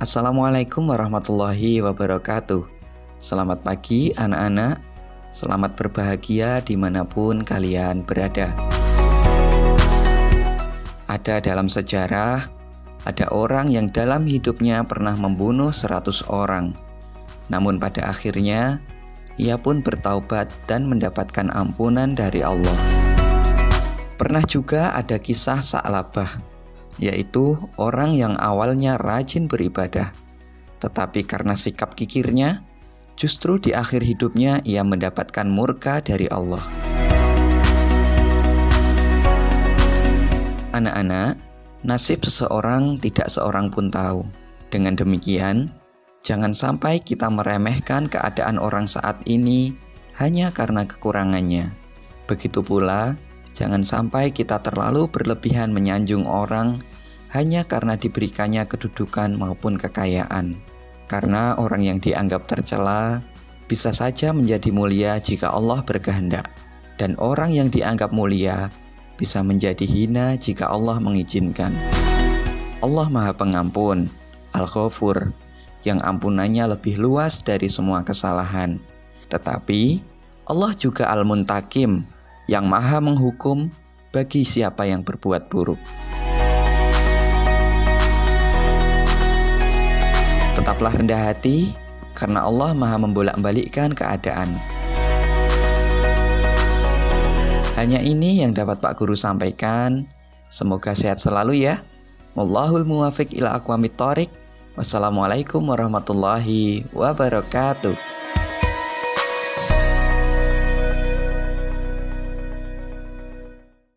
Assalamualaikum warahmatullahi wabarakatuh. Selamat pagi anak-anak. Selamat berbahagia di mana pun kalian berada. Ada dalam sejarah Ada orang yang dalam hidupnya pernah membunuh 100 orang. Namun pada akhirnya Ia pun bertaubat dan mendapatkan ampunan dari Allah. Pernah juga ada kisah Sa'labah yaitu orang yang awalnya rajin beribadah, tetapi karena sikap kikirnya, justru di akhir hidupnya ia mendapatkan murka dari Allah. Anak-anak, nasib seseorang tidak seorang pun tahu. Dengan demikian, jangan sampai kita meremehkan keadaan orang saat ini hanya karena kekurangannya. Begitu pula, jangan sampai kita terlalu berlebihan menyanjung orang hanya karena diberikannya kedudukan maupun kekayaan. Karena orang yang dianggap tercela bisa saja menjadi mulia jika Allah berkehendak, dan orang yang dianggap mulia bisa menjadi hina jika Allah mengizinkan. Allah Maha Pengampun, Al-Ghafur, yang ampunannya lebih luas dari semua kesalahan. Tetapi Allah juga Al-Muntakim, yang Maha menghukum bagi siapa yang berbuat buruk. Tetaplah rendah hati, karena Allah Maha membolak-balikkan keadaan. Hanya ini yang dapat Pak Guru sampaikan. Semoga sehat selalu ya. Wallahul muwafiq ila aqwamit thoriq. Wassalamualaikum warahmatullahi wabarakatuh.